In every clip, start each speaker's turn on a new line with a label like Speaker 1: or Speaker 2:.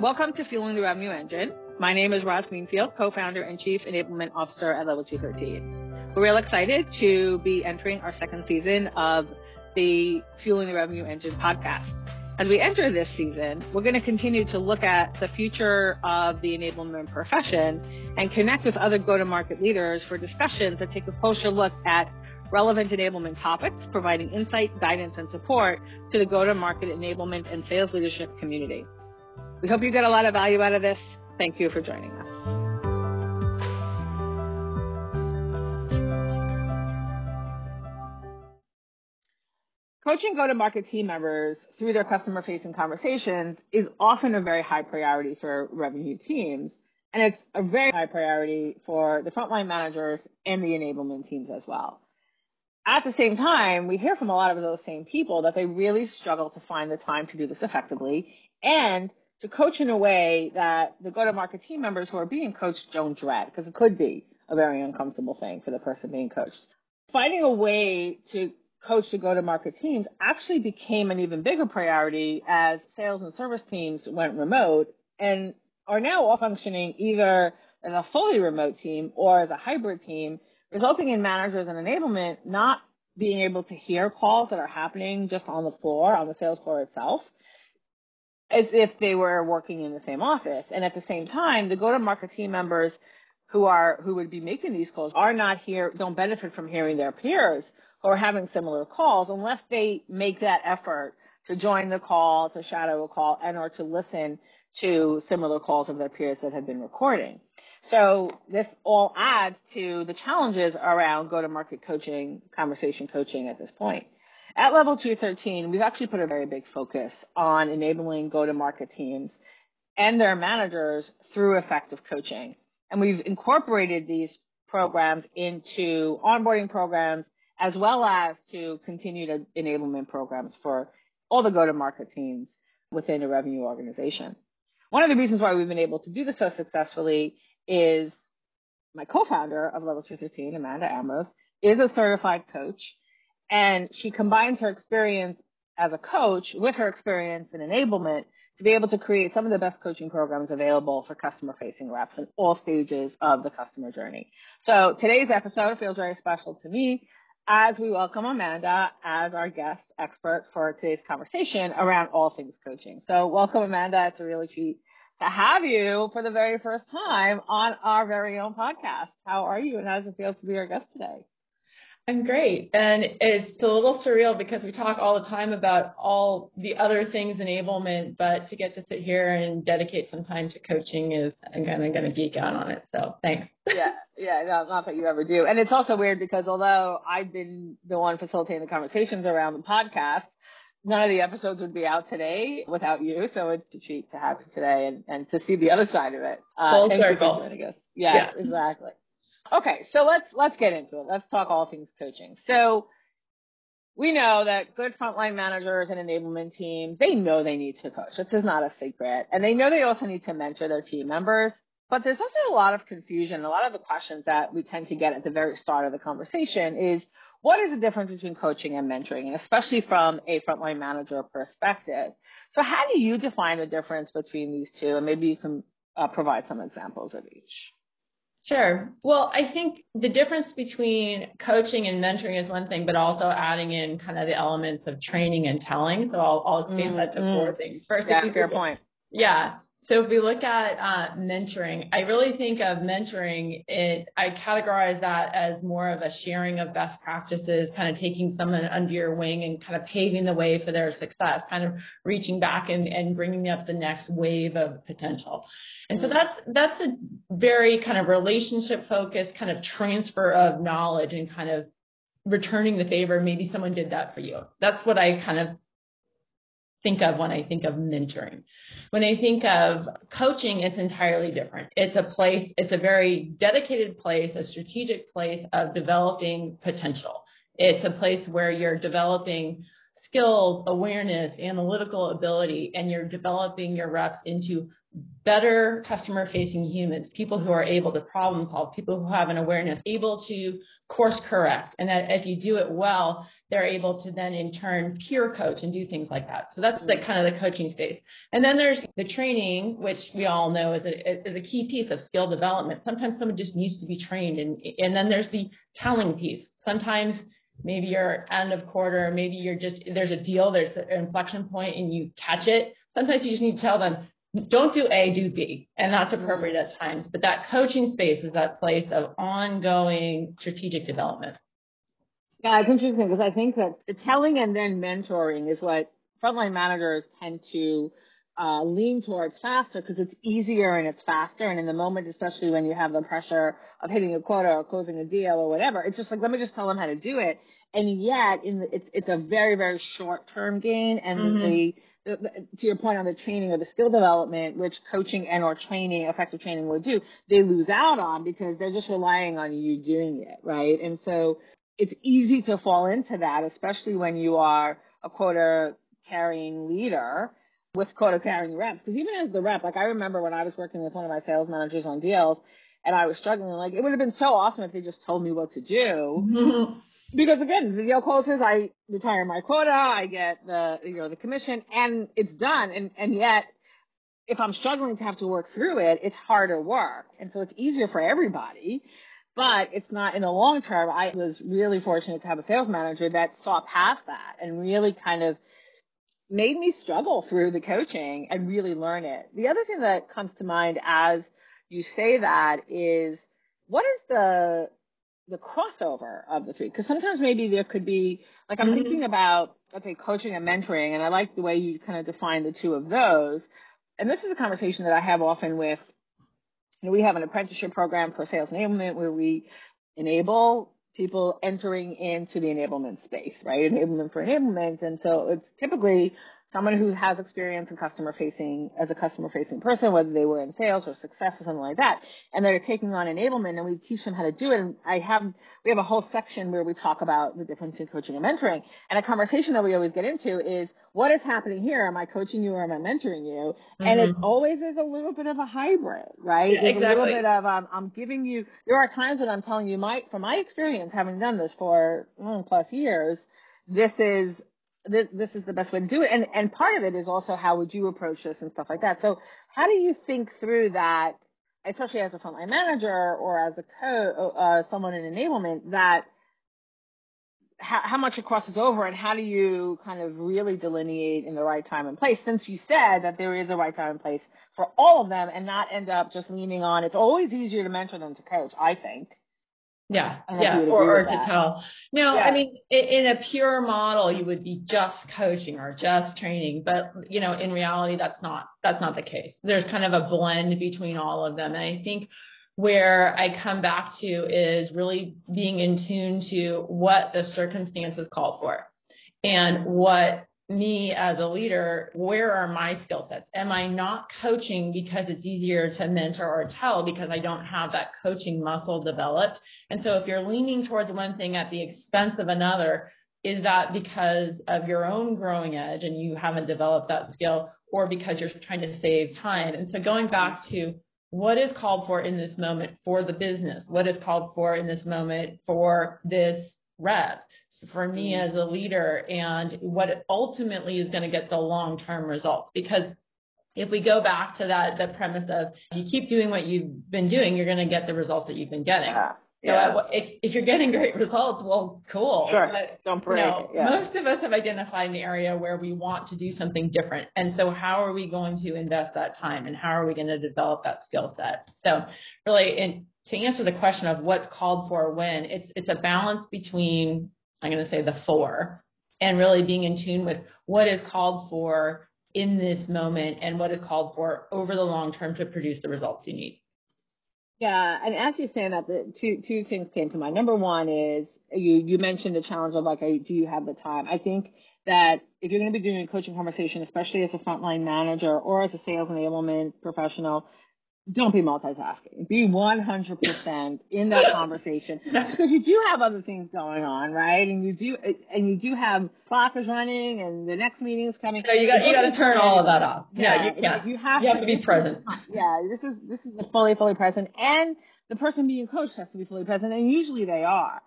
Speaker 1: Welcome to Fueling the Revenue Engine. My name is Roz Greenfield, co-founder and chief enablement officer at Level 213. We're real excited to be entering our second season of the Fueling the Revenue Engine podcast. As we enter this season, we're going to continue to look at the future of the enablement profession and connect with other go-to-market leaders for discussions that take a closer look at relevant enablement topics, providing insight, guidance, and support to the go-to-market enablement and sales leadership community. We hope you get a lot of value out of this. Thank you for joining us. Coaching go-to-market team members through their customer-facing conversations is often a very high priority for revenue teams, and it's a very high priority for the frontline managers and the enablement teams as well. At the same time, we hear from a lot of those same people that they really struggle to find the time to do this effectively and to coach in a way that the go-to-market team members who are being coached don't dread, because it could be a very uncomfortable thing for the person being coached. Finding a way to coach the go-to-market teams actually became an even bigger priority as sales and service teams went remote and are now all functioning either as a fully remote team or as a hybrid team, resulting in managers and enablement not being able to hear calls that are happening just on the floor, on the sales floor itself, as if they were working in the same office. And at the same time, the go-to-market team members who are who would be making these calls are not here, don't benefit from hearing their peers who are having similar calls unless they make that effort to join the call, to shadow a call, and or to listen to similar calls of their peers that have been recording. So this all adds to the challenges around go-to-market coaching, conversation coaching at this point. At level 213, we've actually put a very big focus on enabling go-to-market teams and their managers through effective coaching. And we've incorporated these programs into onboarding programs as well as to continued enablement programs for all the go-to-market teams within a revenue organization. One of the reasons why we've been able to do this so successfully is my co-founder of Level 213, Amanda Ambrose, is a certified coach and she combines her experience as a coach with her experience in enablement to be able to create some of the best coaching programs available for customer facing reps in all stages of the customer journey. So today's episode feels very special to me as we welcome Amanda as our guest expert for today's conversation around all things coaching. So welcome Amanda. It's a really treat to have you for the very first time on our very own podcast. How are you and how does it feel to be our guest today?
Speaker 2: I'm great. And it's a little surreal because we talk all the time about all the other things enablement, but to get to sit here and dedicate some time to coaching is I'm kind of going to geek out on it. So thanks.
Speaker 1: yeah. Yeah. No, not that you ever do. And it's also weird because although I've been the one facilitating the conversations around the podcast, none of the episodes would be out today without you. So it's a treat to have you today and, and to see the other side of it.
Speaker 2: Uh, Full circle.
Speaker 1: Yeah, yeah, exactly. Okay, so let's let's get into it. Let's talk all things coaching. So we know that good frontline managers and enablement teams, they know they need to coach. This is not a secret. And they know they also need to mentor their team members. But there's also a lot of confusion. A lot of the questions that we tend to get at the very start of the conversation is what is the difference between coaching and mentoring, and especially from a frontline manager perspective. So how do you define the difference between these two? And maybe you can uh, provide some examples of each.
Speaker 2: Sure. Well, I think the difference between coaching and mentoring is one thing, but also adding in kind of the elements of training and telling. So I'll, I'll expand mm, that to four things.
Speaker 1: First, yeah, fair point.
Speaker 2: Yeah. So if we look at uh, mentoring, I really think of mentoring. It I categorize that as more of a sharing of best practices, kind of taking someone under your wing and kind of paving the way for their success, kind of reaching back and, and bringing up the next wave of potential. And so that's that's a very kind of relationship focused kind of transfer of knowledge and kind of returning the favor. Maybe someone did that for you. That's what I kind of think of when I think of mentoring. When I think of coaching, it's entirely different. It's a place, it's a very dedicated place, a strategic place of developing potential. It's a place where you're developing skills, awareness, analytical ability, and you're developing your reps into better customer facing humans, people who are able to problem solve, people who have an awareness, able to course correct. And that if you do it well, they're able to then in turn peer coach and do things like that. So that's the mm-hmm. kind of the coaching space. And then there's the training, which we all know is a, is a key piece of skill development. Sometimes someone just needs to be trained. And, and then there's the telling piece. Sometimes maybe you're end of quarter, maybe you're just, there's a deal, there's an inflection point and you catch it. Sometimes you just need to tell them, don't do A, do B. And that's mm-hmm. appropriate at times. But that coaching space is that place of ongoing strategic development.
Speaker 1: Yeah, it's interesting because I think that the telling and then mentoring is what frontline managers tend to uh, lean towards faster because it's easier and it's faster. And in the moment, especially when you have the pressure of hitting a quota or closing a deal or whatever, it's just like, let me just tell them how to do it. And yet, in the, it's, it's a very, very short term gain. And mm-hmm. the, the, the, to your point on the training or the skill development, which coaching and or training, effective training will do, they lose out on because they're just relying on you doing it, right? And so it's easy to fall into that, especially when you are a quota carrying leader with quota carrying reps. Because even as the rep, like I remember when I was working with one of my sales managers on deals and I was struggling, like it would have been so awesome if they just told me what to do. because again, the deal closes, I retire my quota, I get the, you know, the commission and it's done. And, and yet if I'm struggling to have to work through it, it's harder work. And so it's easier for everybody but it's not in the long term. I was really fortunate to have a sales manager that saw past that and really kind of made me struggle through the coaching and really learn it. The other thing that comes to mind as you say that is what is the the crossover of the three? Because sometimes maybe there could be like I'm mm-hmm. thinking about okay, coaching and mentoring, and I like the way you kind of define the two of those. And this is a conversation that I have often with you know, we have an apprenticeship program for sales enablement where we enable people entering into the enablement space, right? Enablement for enablement. And so it's typically someone who has experience in customer facing as a customer facing person, whether they were in sales or success or something like that, and they're taking on enablement and we teach them how to do it. And I have, we have a whole section where we talk about the difference in coaching and mentoring. And a conversation that we always get into is what is happening here? Am I coaching you or am I mentoring you? Mm-hmm. And it mm-hmm. always is a little bit of a hybrid, right?
Speaker 2: Yeah, exactly.
Speaker 1: a little bit of, um, I'm giving you, there are times when I'm telling you my, from my experience having done this for mm, plus years, this is this, is the best way to do it. And, and part of it is also how would you approach this and stuff like that. So how do you think through that, especially as a frontline manager or as a co, uh, someone in enablement that how, how much it crosses over and how do you kind of really delineate in the right time and place since you said that there is a right time and place for all of them and not end up just leaning on it's always easier to mentor than to coach, I think.
Speaker 2: Yeah, yeah, or, or to tell. No, yeah. I mean, in, in a pure model, you would be just coaching or just training, but you know, in reality, that's not that's not the case. There's kind of a blend between all of them, and I think where I come back to is really being in tune to what the circumstances call for, and what me as a leader, where are my skill sets? Am I not coaching because it's easier to mentor or tell because I don't have that coaching muscle developed? And so if you're leaning towards one thing at the expense of another, is that because of your own growing edge and you haven't developed that skill or because you're trying to save time? And so going back to what is called for in this moment for the business? What is called for in this moment for this rep? For me mm-hmm. as a leader and what ultimately is going to get the long term results. Because if we go back to that, the premise of you keep doing what you've been doing, you're going to get the results that you've been getting. Yeah. Yeah. So if, if you're getting great results, well, cool.
Speaker 1: Sure. But, Don't break. You know,
Speaker 2: yeah. Most of us have identified an area where we want to do something different. And so how are we going to invest that time and how are we going to develop that skill set? So really, in, to answer the question of what's called for when, it's, it's a balance between I'm going to say the four, and really being in tune with what is called for in this moment and what is called for over the long term to produce the results you need.
Speaker 1: Yeah, and as you say that, the two two things came to mind. Number one is you you mentioned the challenge of like, do you have the time? I think that if you're going to be doing a coaching conversation, especially as a frontline manager or as a sales enablement professional, don't be multitasking. Be 100% in that conversation because you do have other things going on, right? And you do, and you do have clock is running and the next meeting is coming.
Speaker 2: So you got, you got to turn all of that off.
Speaker 1: Yeah,
Speaker 2: yeah you,
Speaker 1: yeah. You have,
Speaker 2: you have to, to be present.
Speaker 1: Yeah, this is, this is the fully, fully present and the person being coached has to be fully present and usually they are.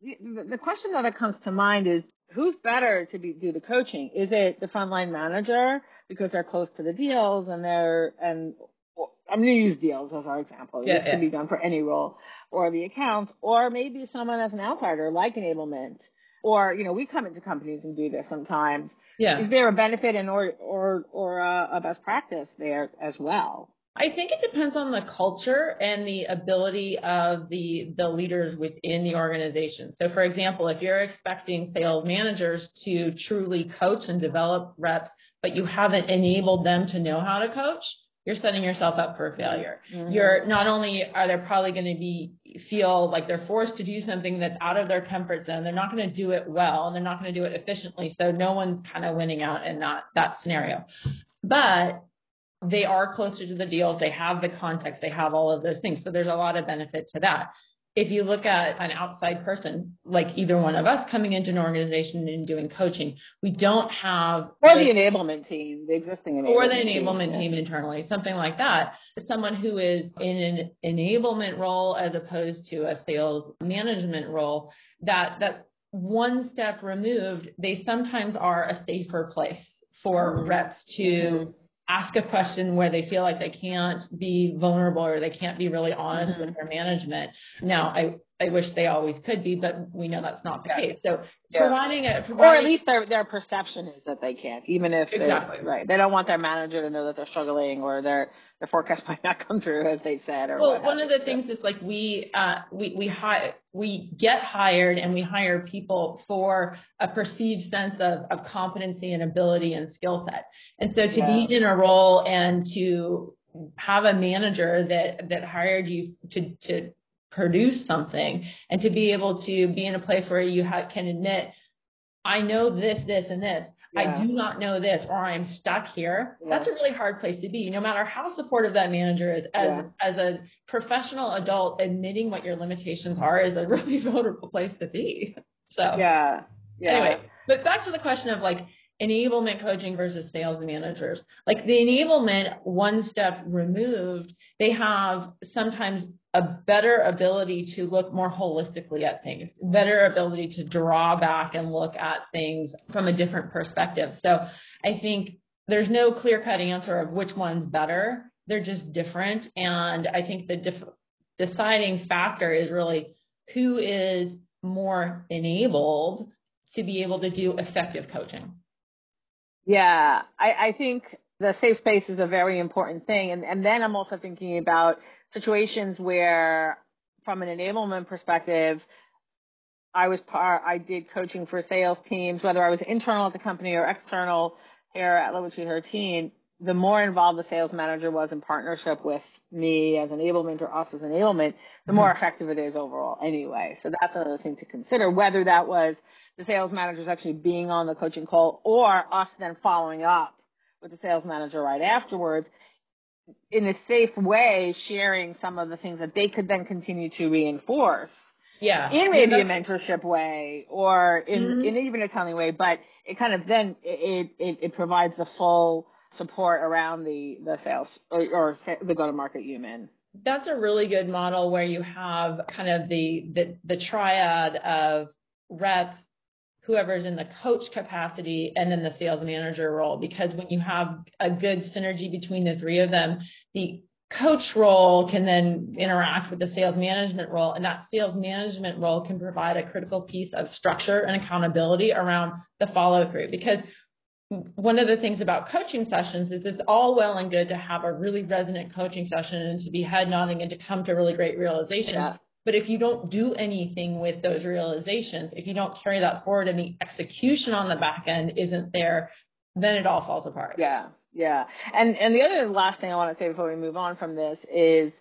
Speaker 1: The, the question that comes to mind is who's better to be, do the coaching? Is it the frontline manager because they're close to the deals and they're, and I'm going to use deals as our example.
Speaker 2: Yeah,
Speaker 1: this yeah. can be done for any role or the accounts, or maybe someone as an outsider like enablement. Or, you know, we come into companies and do this sometimes.
Speaker 2: Yeah.
Speaker 1: Is there a benefit and or, or, or a, a best practice there as well?
Speaker 2: I think it depends on the culture and the ability of the, the leaders within the organization. So for example, if you're expecting sales managers to truly coach and develop reps, but you haven't enabled them to know how to coach, you're setting yourself up for failure. Mm-hmm. You're not only are they probably going to be feel like they're forced to do something that's out of their comfort zone. They're not going to do it well and they're not going to do it efficiently. So no one's kind of winning out in that that scenario. But they are closer to the deals. They have the context. They have all of those things. So there's a lot of benefit to that if you look at an outside person, like either one of us coming into an organization and doing coaching, we don't have
Speaker 1: or the, the enablement team, the existing enablement
Speaker 2: or the enablement team, team internally, something like that. Someone who is in an enablement role as opposed to a sales management role, that that one step removed, they sometimes are a safer place for mm-hmm. reps to mm-hmm ask a question where they feel like they can't be vulnerable or they can't be really honest mm-hmm. with their management. Now, I, I wish they always could be, but we know that's not the yeah. case. So yeah. providing a providing,
Speaker 1: or at least their their perception is that they can't, even if
Speaker 2: exactly
Speaker 1: right. They don't want their manager to know that they're struggling or their their forecast might not come through as they said. Or
Speaker 2: well, one of the things is like we uh, we we hire we get hired and we hire people for a perceived sense of of competency and ability and skill set. And so to yeah. be in a role and to have a manager that that hired you to to produce something and to be able to be in a place where you ha- can admit, I know this, this, and this. Yeah. I do not know this, or I'm stuck here. Yeah. That's a really hard place to be. No matter how supportive that manager is, as yeah. as a professional adult, admitting what your limitations are is a really vulnerable place to be. So
Speaker 1: yeah, yeah.
Speaker 2: Anyway, but back to the question of like enablement coaching versus sales managers. Like the enablement, one step removed, they have sometimes a better ability to look more holistically at things, better ability to draw back and look at things from a different perspective. So I think there's no clear cut answer of which one's better. They're just different. And I think the dif- deciding factor is really who is more enabled to be able to do effective coaching.
Speaker 1: Yeah, I, I think the safe space is a very important thing. And, and then I'm also thinking about situations where, from an enablement perspective, I was part, I did coaching for sales teams, whether I was internal at the company or external here at Level 13. The more involved the sales manager was in partnership with me as enablement or us as enablement, the more mm-hmm. effective it is overall anyway. So that's another thing to consider, whether that was the sales managers actually being on the coaching call or us then following up with the sales manager right afterwards in a safe way, sharing some of the things that they could then continue to reinforce.
Speaker 2: Yeah.
Speaker 1: In maybe a mentorship way or in, mm-hmm. in even a telling way, but it kind of then it, it, it provides the full support around the, the sales or, or the go-to-market human.
Speaker 2: That's a really good model where you have kind of the, the, the triad of rep, whoever's in the coach capacity and then the sales manager role. Because when you have a good synergy between the three of them, the coach role can then interact with the sales management role and that sales management role can provide a critical piece of structure and accountability around the follow through because one of the things about coaching sessions is it's all well and good to have a really resonant coaching session and to be head nodding and to come to really great realization. Yeah. But if you don't do anything with those realizations, if you don't carry that forward and the execution on the back end isn't there, then it all falls apart.
Speaker 1: Yeah, yeah. And and the other last thing I want to say before we move on from this is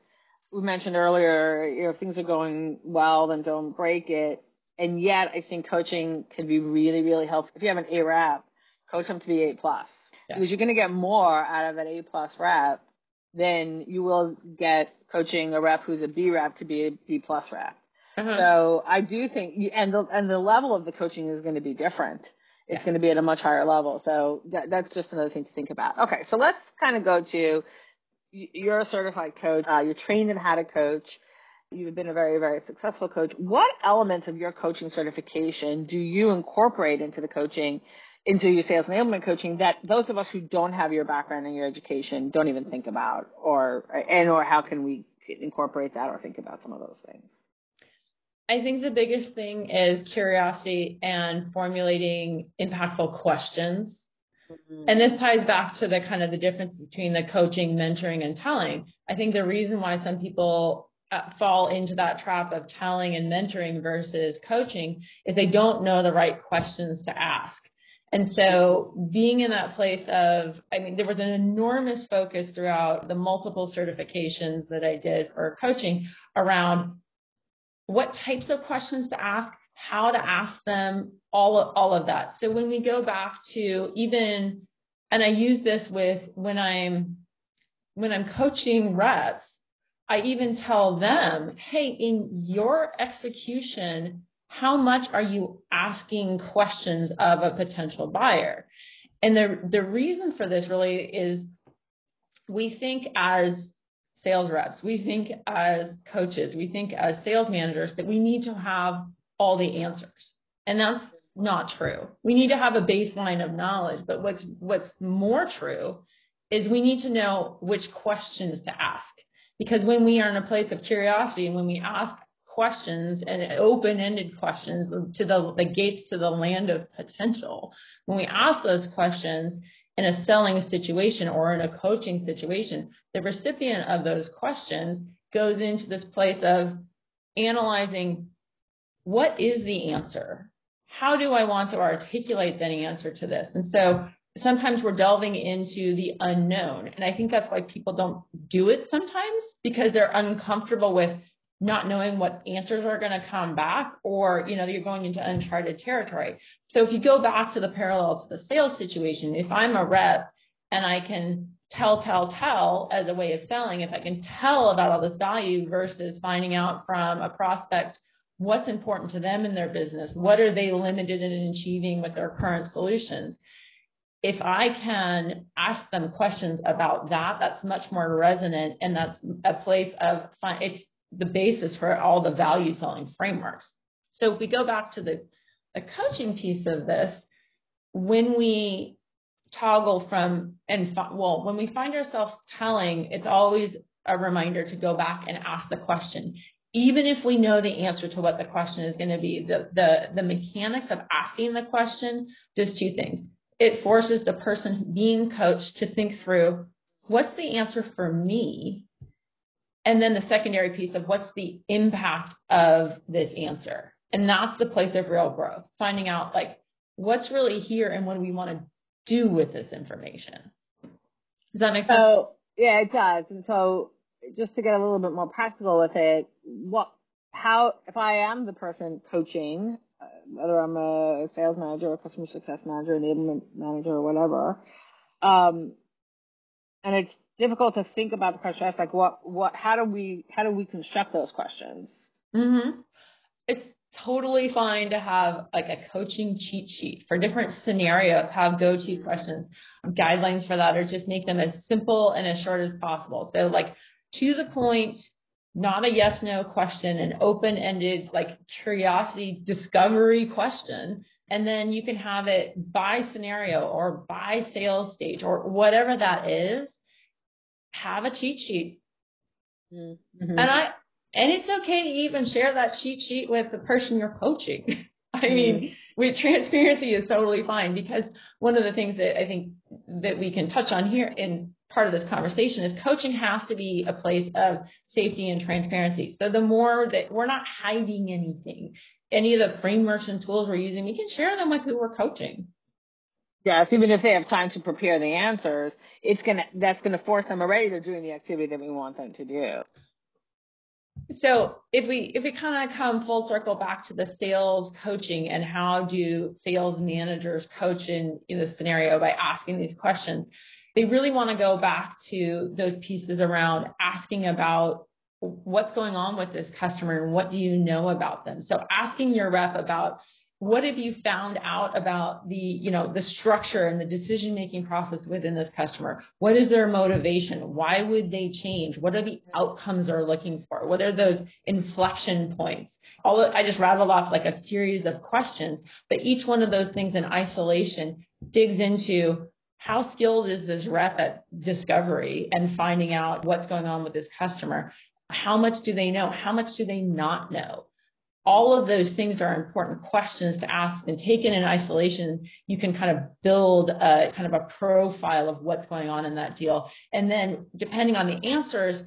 Speaker 1: we mentioned earlier, you know, if things are going well, then don't break it. And yet, I think coaching can be really, really helpful. If you have an A rep, coach them to be A plus, yeah. because you're going to get more out of an A plus rep than you will get coaching a rep who's a B rep to be a B plus rep. Uh-huh. So I do think, and the and the level of the coaching is going to be different. It's yeah. going to be at a much higher level. So that, that's just another thing to think about. Okay, so let's kind of go to you're a certified coach. Uh, you're trained in how to coach. You've been a very, very successful coach. What elements of your coaching certification do you incorporate into the coaching, into your sales enablement coaching that those of us who don't have your background and your education don't even think about, or and or how can we incorporate that or think about some of those things?
Speaker 2: I think the biggest thing is curiosity and formulating impactful questions. Mm-hmm. And this ties back to the kind of the difference between the coaching, mentoring, and telling. I think the reason why some people uh, fall into that trap of telling and mentoring versus coaching is they don't know the right questions to ask. And so being in that place of, I mean, there was an enormous focus throughout the multiple certifications that I did for coaching around what types of questions to ask, how to ask them, all of, all of that. So when we go back to even, and I use this with when I'm, when I'm coaching reps, I even tell them, hey, in your execution, how much are you asking questions of a potential buyer? And the, the reason for this really is we think as sales reps, we think as coaches, we think as sales managers that we need to have all the answers. And that's not true. We need to have a baseline of knowledge, but what's what's more true is we need to know which questions to ask. Because when we are in a place of curiosity and when we ask questions and open-ended questions to the, the gates to the land of potential, when we ask those questions, in a selling situation or in a coaching situation, the recipient of those questions goes into this place of analyzing what is the answer? How do I want to articulate that answer to this? And so sometimes we're delving into the unknown. And I think that's why people don't do it sometimes because they're uncomfortable with not knowing what answers are going to come back or, you know, you're going into uncharted territory. So if you go back to the parallel to the sales situation, if I'm a rep and I can tell, tell, tell as a way of selling, if I can tell about all this value versus finding out from a prospect what's important to them in their business, what are they limited in achieving with their current solutions. If I can ask them questions about that, that's much more resonant and that's a place of, fun. it's the basis for all the value selling frameworks. So if we go back to the, the coaching piece of this, when we toggle from and well, when we find ourselves telling, it's always a reminder to go back and ask the question. Even if we know the answer to what the question is going to be, the, the, the mechanics of asking the question does two things. It forces the person being coached to think through what's the answer for me and then the secondary piece of what's the impact of this answer. And that's the place of real growth, finding out like what's really here and what do we want to do with this information. Does that make sense?
Speaker 1: So, yeah, it does. And so just to get a little bit more practical with it, what, how, if I am the person coaching, whether I'm a sales manager, a customer success manager, enablement manager, or whatever, um, and it's difficult to think about the question. It's like what what how do we how do we construct those questions?
Speaker 2: Mm-hmm. It's totally fine to have like a coaching cheat sheet for different scenarios. Have go to questions, guidelines for that, or just make them as simple and as short as possible. So like to the point. Not a yes no question, an open ended, like curiosity discovery question and then you can have it by scenario or by sales stage or whatever that is have a cheat sheet. Mm-hmm. And I and it's okay to even share that cheat sheet with the person you're coaching. I mm-hmm. mean, with transparency is totally fine because one of the things that I think that we can touch on here in part of this conversation is coaching has to be a place of safety and transparency. So the more that we're not hiding anything, any of the frameworks and tools we're using, we can share them with who we're coaching.
Speaker 1: Yes, even if they have time to prepare the answers, it's gonna that's gonna force them already to doing the activity that we want them to do.
Speaker 2: So if we if we kind of come full circle back to the sales coaching and how do sales managers coach in, in the scenario by asking these questions, they really want to go back to those pieces around asking about what's going on with this customer and what do you know about them. So asking your rep about what have you found out about the you know the structure and the decision making process within this customer? What is their motivation? Why would they change? What are the outcomes they're looking for? What are those inflection points? All i just rattled off like a series of questions but each one of those things in isolation digs into how skilled is this rep at discovery and finding out what's going on with this customer? How much do they know? How much do they not know all of those things are important questions to ask and taken in isolation, you can kind of build a kind of a profile of what's going on in that deal. And then depending on the answers,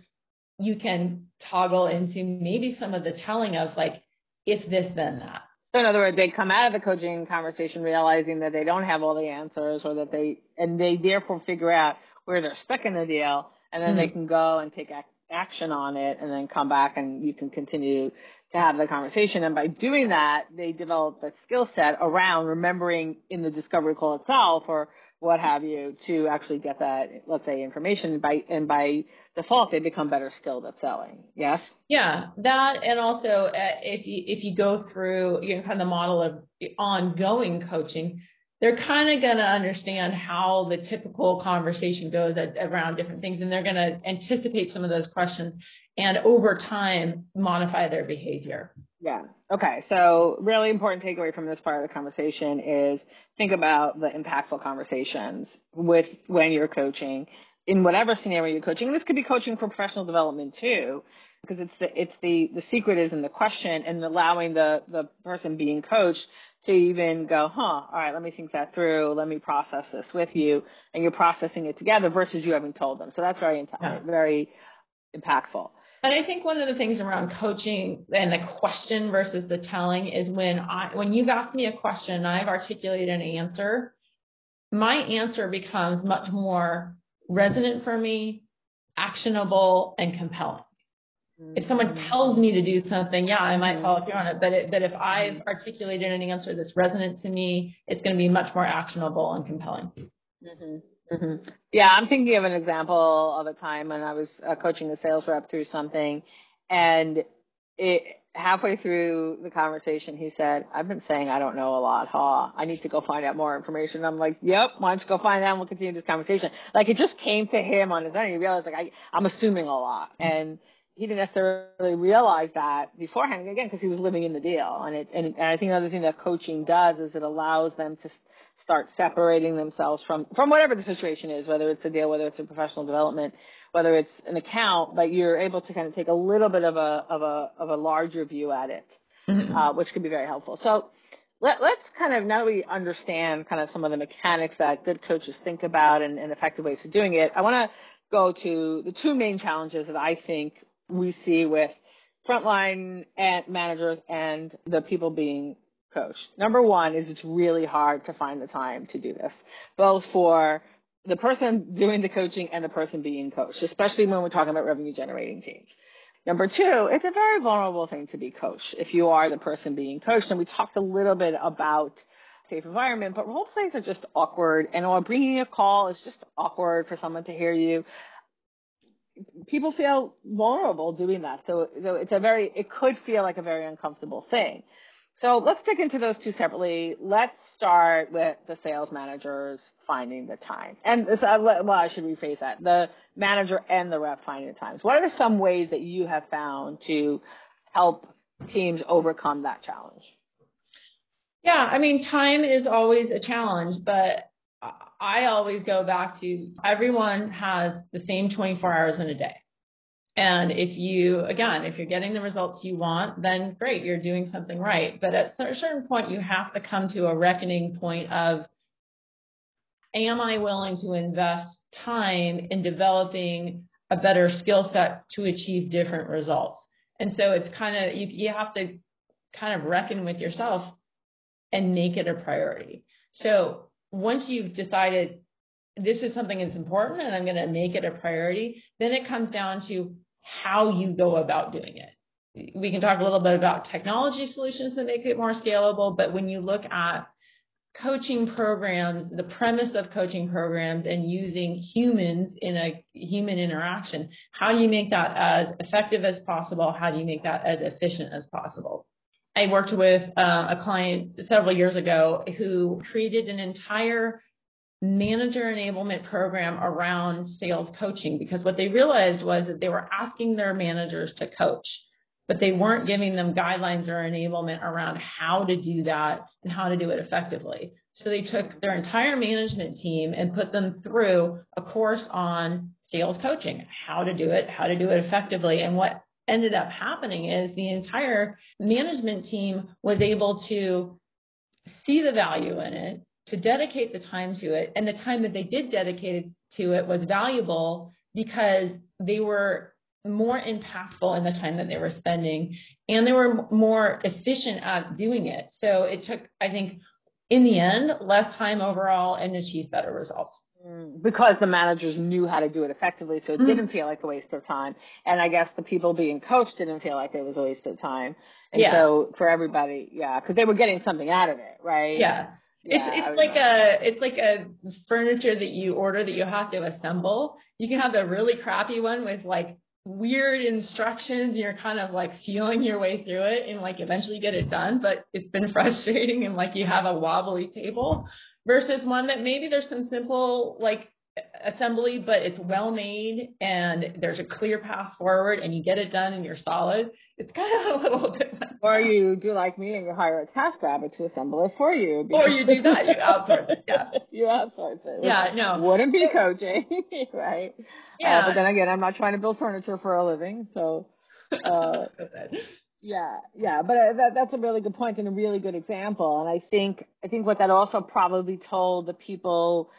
Speaker 2: you can toggle into maybe some of the telling of like, if this, then that.
Speaker 1: So in other words, they come out of the coaching conversation realizing that they don't have all the answers or that they, and they therefore figure out where they're stuck in the deal and then mm-hmm. they can go and take action on it and then come back and you can continue to have the conversation. And by doing that, they develop a skill set around remembering in the discovery call itself or what have you to actually get that, let's say, information. By and by default, they become better skilled at selling. Yes.
Speaker 2: Yeah, that and also uh, if you if you go through you know kind of the model of ongoing coaching, they're kind of going to understand how the typical conversation goes at, around different things, and they're going to anticipate some of those questions and over time modify their behavior.
Speaker 1: Yeah. Okay. So really important takeaway from this part of the conversation is think about the impactful conversations with when you're coaching in whatever scenario you're coaching. And this could be coaching for professional development too, because it's the it's the the secret is in the question and allowing the the person being coached to even go, huh, all right, let me think that through. Let me process this with you. And you're processing it together versus you having told them. So that's very, yeah. very impactful.
Speaker 2: And I think one of the things around coaching and the question versus the telling is when I when you've asked me a question and I've articulated an answer, my answer becomes much more resonant for me, actionable, and compelling. If someone mm-hmm. tells me to do something, yeah, I might follow through on it. But it, but if I've mm-hmm. articulated an answer that's resonant to me, it's going to be much more actionable and compelling.
Speaker 1: Mm-hmm. Mm-hmm. Yeah, I'm thinking of an example of a time when I was uh, coaching a sales rep through something, and it halfway through the conversation, he said, "I've been saying I don't know a lot, huh? I need to go find out more information." I'm like, "Yep, why don't you go find out and we'll continue this conversation?" Like it just came to him on his own. He realized like I, I'm assuming a lot, and he didn't necessarily realize that beforehand again because he was living in the deal. And it and, and I think another thing that coaching does is it allows them to start separating themselves from from whatever the situation is, whether it's a deal, whether it's a professional development, whether it's an account, but you're able to kind of take a little bit of a of a of a larger view at it, mm-hmm. uh, which could be very helpful. So let, us kind of now that we understand kind of some of the mechanics that good coaches think about and, and effective ways of doing it. I want to go to the two main challenges that I think we see with frontline managers and the people being coached. Number one is it's really hard to find the time to do this, both for the person doing the coaching and the person being coached, especially when we're talking about revenue generating teams. Number two, it's a very vulnerable thing to be coached if you are the person being coached. And we talked a little bit about safe environment, but role plays are just awkward. And while bringing a call is just awkward for someone to hear you. People feel vulnerable doing that. So, so it's a very, it could feel like a very uncomfortable thing. So let's dig into those two separately. Let's start with the sales managers finding the time. And this, uh, well, I should rephrase that. The manager and the rep finding the times. What are some ways that you have found to help teams overcome that challenge?
Speaker 2: Yeah, I mean, time is always a challenge, but I always go back to everyone has the same 24 hours in a day. And if you, again, if you're getting the results you want, then great, you're doing something right. But at a certain point, you have to come to a reckoning point of, am I willing to invest time in developing a better skill set to achieve different results? And so it's kind of, you, you have to kind of reckon with yourself and make it a priority. So once you've decided this is something that's important and I'm going to make it a priority, then it comes down to how you go about doing it. We can talk a little bit about technology solutions that make it more scalable, but when you look at coaching programs, the premise of coaching programs and using humans in a human interaction, how do you make that as effective as possible? How do you make that as efficient as possible? I worked with uh, a client several years ago who created an entire manager enablement program around sales coaching because what they realized was that they were asking their managers to coach but they weren't giving them guidelines or enablement around how to do that and how to do it effectively. So they took their entire management team and put them through a course on sales coaching, how to do it, how to do it effectively. And what ended up happening is the entire management team was able to see the value in it, to dedicate the time to it. And the time that they did dedicate to it was valuable because they were more impactful in the time that they were spending and they were more efficient at doing it. So it took, I think, in the end, less time overall and achieved better results.
Speaker 1: Because the managers knew how to do it effectively, so it mm didn't feel like a waste of time. And I guess the people being coached didn't feel like it was a waste of time. And yeah. so for everybody, yeah, because they were getting something out of it, right?
Speaker 2: Yeah. Yeah, it's it's like know. a it's like a furniture that you order that you have to assemble. You can have the really crappy one with like weird instructions. You're kind of like feeling your way through it and like eventually get it done, but it's been frustrating and like you have a wobbly table versus one that maybe there's some simple like assembly, but it's well made and there's a clear path forward and you get it done and you're solid. It's kind of a little bit.
Speaker 1: Or you do like me and you hire a TaskRabbit to assemble it for you.
Speaker 2: Or you do that. You outsource it. Yeah.
Speaker 1: you outsource it.
Speaker 2: Yeah. No.
Speaker 1: Wouldn't be coaching, right? Yeah. Uh, but then again, I'm not trying to build furniture for a living, so. Uh, yeah, yeah, but uh, that, that's a really good point and a really good example. And I think I think what that also probably told the people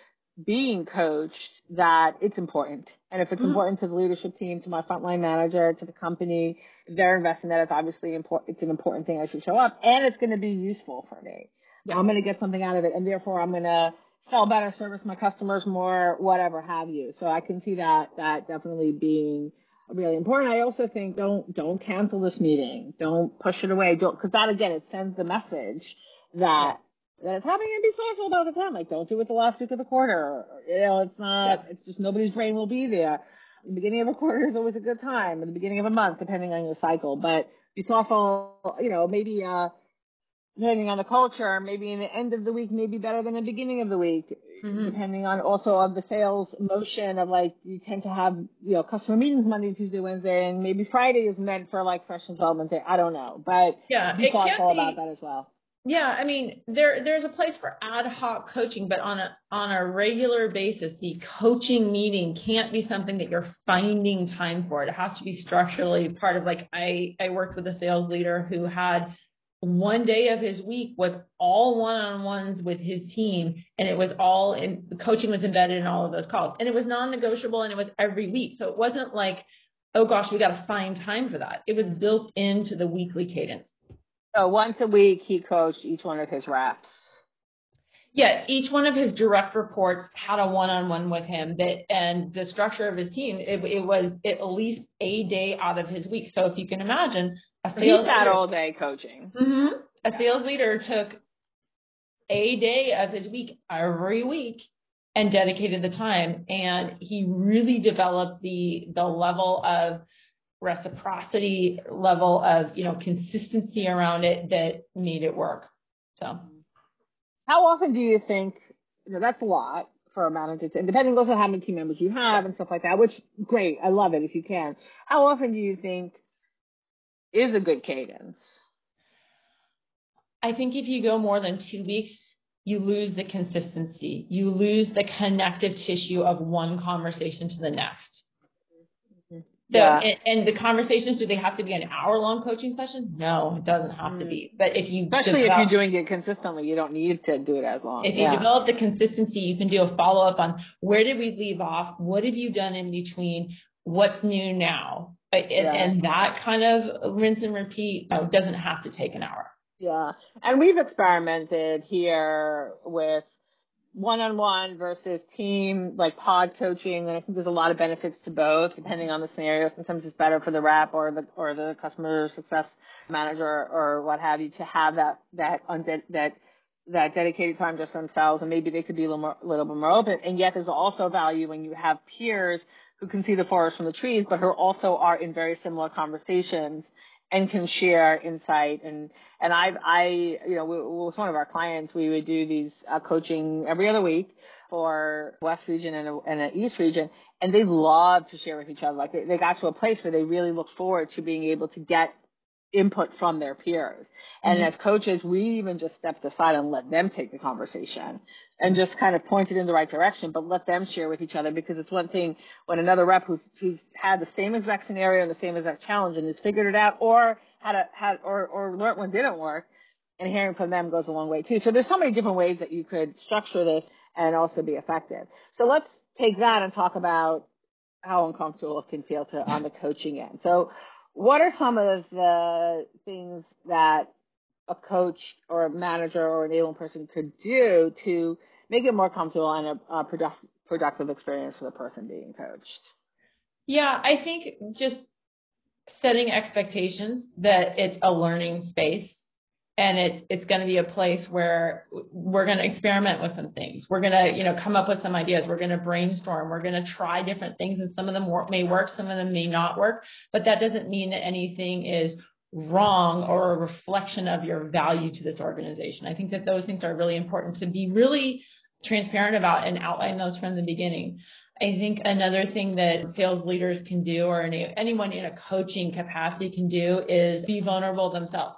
Speaker 1: being coached that it's important. And if it's mm-hmm. important to the leadership team, to my frontline manager, to the company, they're investing that it's obviously important. It's an important thing I should show up and it's going to be useful for me. Yeah. I'm going to get something out of it and therefore I'm going to sell better, service my customers more, whatever have you. So I can see that, that definitely being really important. I also think don't, don't cancel this meeting. Don't push it away. Don't, cause that again, it sends the message that that it's happening and be thoughtful about the time. Like, don't do it the last week of the quarter. You know, it's not, yeah. it's just nobody's brain will be there. The beginning of a quarter is always a good time, or the beginning of a month, depending on your cycle. But be thoughtful, you know, maybe, uh, depending on the culture, maybe in the end of the week may be better than the beginning of the week, mm-hmm. depending on also of the sales motion of like, you tend to have, you know, customer meetings Monday, Tuesday, Wednesday, and maybe Friday is meant for like fresh development day. I don't know, but
Speaker 2: yeah,
Speaker 1: be thoughtful about that as well.
Speaker 2: Yeah, I mean, there there's a place for ad hoc coaching, but on a on a regular basis, the coaching meeting can't be something that you're finding time for. It has to be structurally part of like I I worked with a sales leader who had one day of his week was all one-on-ones with his team and it was all in the coaching was embedded in all of those calls and it was non-negotiable and it was every week so it wasn't like oh gosh we got to find time for that it was built into the weekly cadence
Speaker 1: so once a week, he coached each one of his reps.
Speaker 2: Yeah, each one of his direct reports had a one-on-one with him. That and the structure of his team, it, it was at least a day out of his week. So if you can imagine,
Speaker 1: a sales he's had all day coaching.
Speaker 2: Mm-hmm, a sales leader took a day of his week every week and dedicated the time, and he really developed the the level of reciprocity level of, you know, consistency around it that made it work. So
Speaker 1: how often do you think, you know, that's a lot for a manager to, and depending also how many team members you have and stuff like that, which great. I love it if you can. How often do you think is a good cadence?
Speaker 2: I think if you go more than two weeks, you lose the consistency. You lose the connective tissue of one conversation to the next. Mm-hmm. So, yeah. and, and, the conversations, do they have to be an hour long coaching session? No, it doesn't have to be. Mm-hmm. But if you
Speaker 1: especially develop, if you're doing it consistently, you don't need to do it as long.
Speaker 2: If you yeah. develop the consistency, you can do a follow up on where did we leave off? What have you done in between? What's new now? And, yeah. and that kind of rinse and repeat you know, doesn't have to take an hour.
Speaker 1: Yeah, and we've experimented here with one-on-one versus team, like pod coaching, and I think there's a lot of benefits to both, depending on the scenario. Sometimes it's better for the rep or the or the customer success manager or what have you to have that that that that dedicated time just themselves and maybe they could be a little more, little bit more open. And yet there's also value when you have peers who can see the forest from the trees, but who also are in very similar conversations and can share insight. And, and I've, I, you know, with one of our clients, we would do these uh, coaching every other week for West region and, a, and an East region. And they love to share with each other. Like they, they got to a place where they really look forward to being able to get input from their peers. And mm-hmm. as coaches, we even just stepped aside and let them take the conversation and just kind of point it in the right direction, but let them share with each other because it's one thing when another rep who's, who's had the same exact scenario and the same exact challenge and has figured it out or had a, had, or, or learned what didn't work and hearing from them goes a long way too. So there's so many different ways that you could structure this and also be effective. So let's take that and talk about how uncomfortable it can feel to on the coaching end. So what are some of the things that a coach or a manager or an able person could do to make it more comfortable and a, a productive, productive experience for the person being coached?
Speaker 2: Yeah, I think just setting expectations that it's a learning space and it's it's going to be a place where we're going to experiment with some things. We're going to you know come up with some ideas. We're going to brainstorm. We're going to try different things, and some of them may work, some of them may not work. But that doesn't mean that anything is wrong or a reflection of your value to this organization. I think that those things are really important to be really transparent about and outline those from the beginning. I think another thing that sales leaders can do or any, anyone in a coaching capacity can do is be vulnerable themselves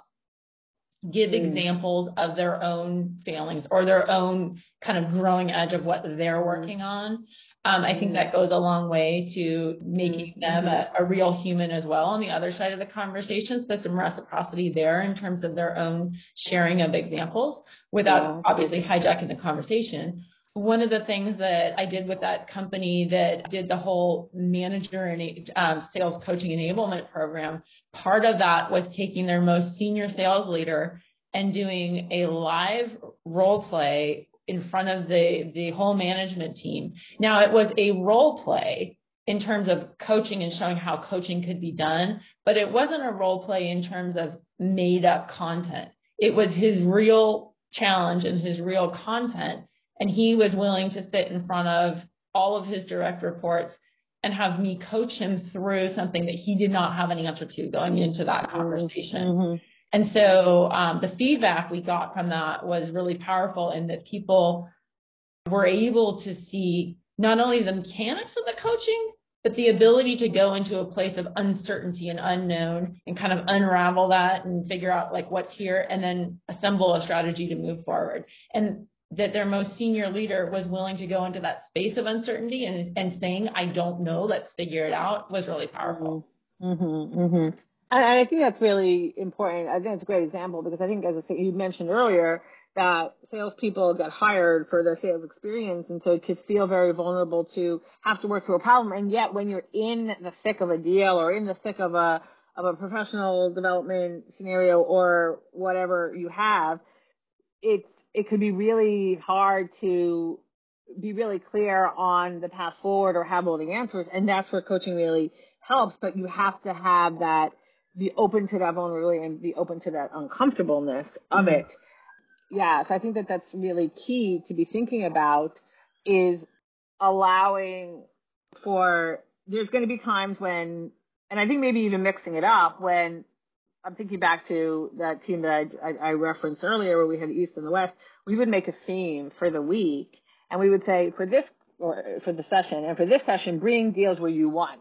Speaker 2: give mm. examples of their own failings or their own kind of growing edge of what they're mm. working on. Um, I think mm. that goes a long way to making them a, a, real human as well on the other side of the conversation. So some reciprocity there in terms of their own sharing of examples without yeah. obviously hijacking the conversation one of the things that I did with that company that did the whole manager and um, sales coaching enablement program, part of that was taking their most senior sales leader and doing a live role play in front of the, the whole management team. Now it was a role play in terms of coaching and showing how coaching could be done, but it wasn't a role play in terms of made up content. It was his real challenge and his real content and he was willing to sit in front of all of his direct reports and have me coach him through something that he did not have an answer to going into that mm-hmm. conversation. Mm-hmm. And so um, the feedback we got from that was really powerful in that people were able to see not only the mechanics of the coaching, but the ability to go into a place of uncertainty and unknown and kind of unravel that and figure out like what's here and then assemble a strategy to move forward. And that their most senior leader was willing to go into that space of uncertainty and, and saying, I don't know, let's figure it out was really powerful.
Speaker 1: Mm-hmm, mm-hmm. And I think that's really important. I think it's a great example because I think, as I you mentioned earlier, that salespeople get hired for their sales experience and so to feel very vulnerable to have to work through a problem. And yet when you're in the thick of a deal or in the thick of a, of a professional development scenario or whatever you have, it's it could be really hard to be really clear on the path forward or have all the answers. And that's where coaching really helps. But you have to have that, be open to that vulnerability and be open to that uncomfortableness of mm-hmm. it. Yeah. So I think that that's really key to be thinking about is allowing for, there's going to be times when, and I think maybe even mixing it up when I'm thinking back to that team that I, I, I referenced earlier where we had East and the West. We would make a theme for the week and we would say for this, or for the session and for this session, bring deals where you won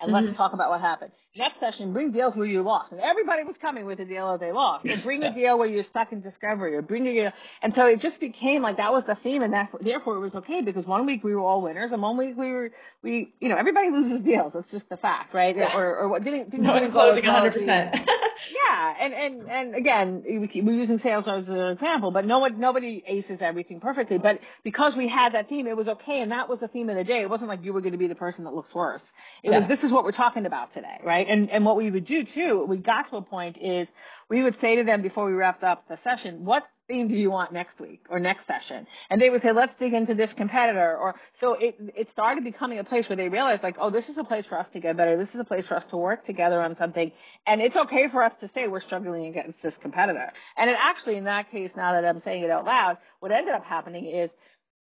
Speaker 1: and mm-hmm. let's talk about what happened. Next session, bring deals where you lost. And everybody was coming with a deal that they lost. And bring a deal where you're stuck in discovery or bring a deal. And so it just became like that was the theme and that, therefore it was okay because one week we were all winners and one week we were, we, you know, everybody loses deals. It's just the fact, right?
Speaker 2: Yeah.
Speaker 1: Or, or what didn't, didn't,
Speaker 2: no,
Speaker 1: didn't
Speaker 2: go 100%.
Speaker 1: yeah. And, and, and again, we're using sales as an example, but no one, nobody aces everything perfectly. But because we had that theme, it was okay. And that was the theme of the day. It wasn't like you were going to be the person that looks worse. It yeah. was, this is what we're talking about today, right? And, and what we would do too, we got to a point is we would say to them before we wrapped up the session, what theme do you want next week or next session? And they would say, let's dig into this competitor. Or so it, it started becoming a place where they realized like, oh, this is a place for us to get better. This is a place for us to work together on something. And it's okay for us to say we're struggling against this competitor. And it actually, in that case, now that I'm saying it out loud, what ended up happening is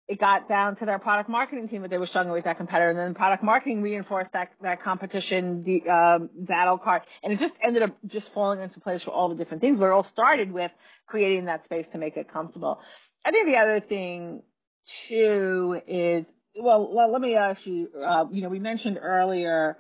Speaker 1: it got down to their product marketing team that they were struggling with that competitor, and then product marketing reinforced that that competition um, battle card, and it just ended up just falling into place for all the different things. But it all started with creating that space to make it comfortable. I think the other thing too is well, well let me ask you. Uh, you know, we mentioned earlier.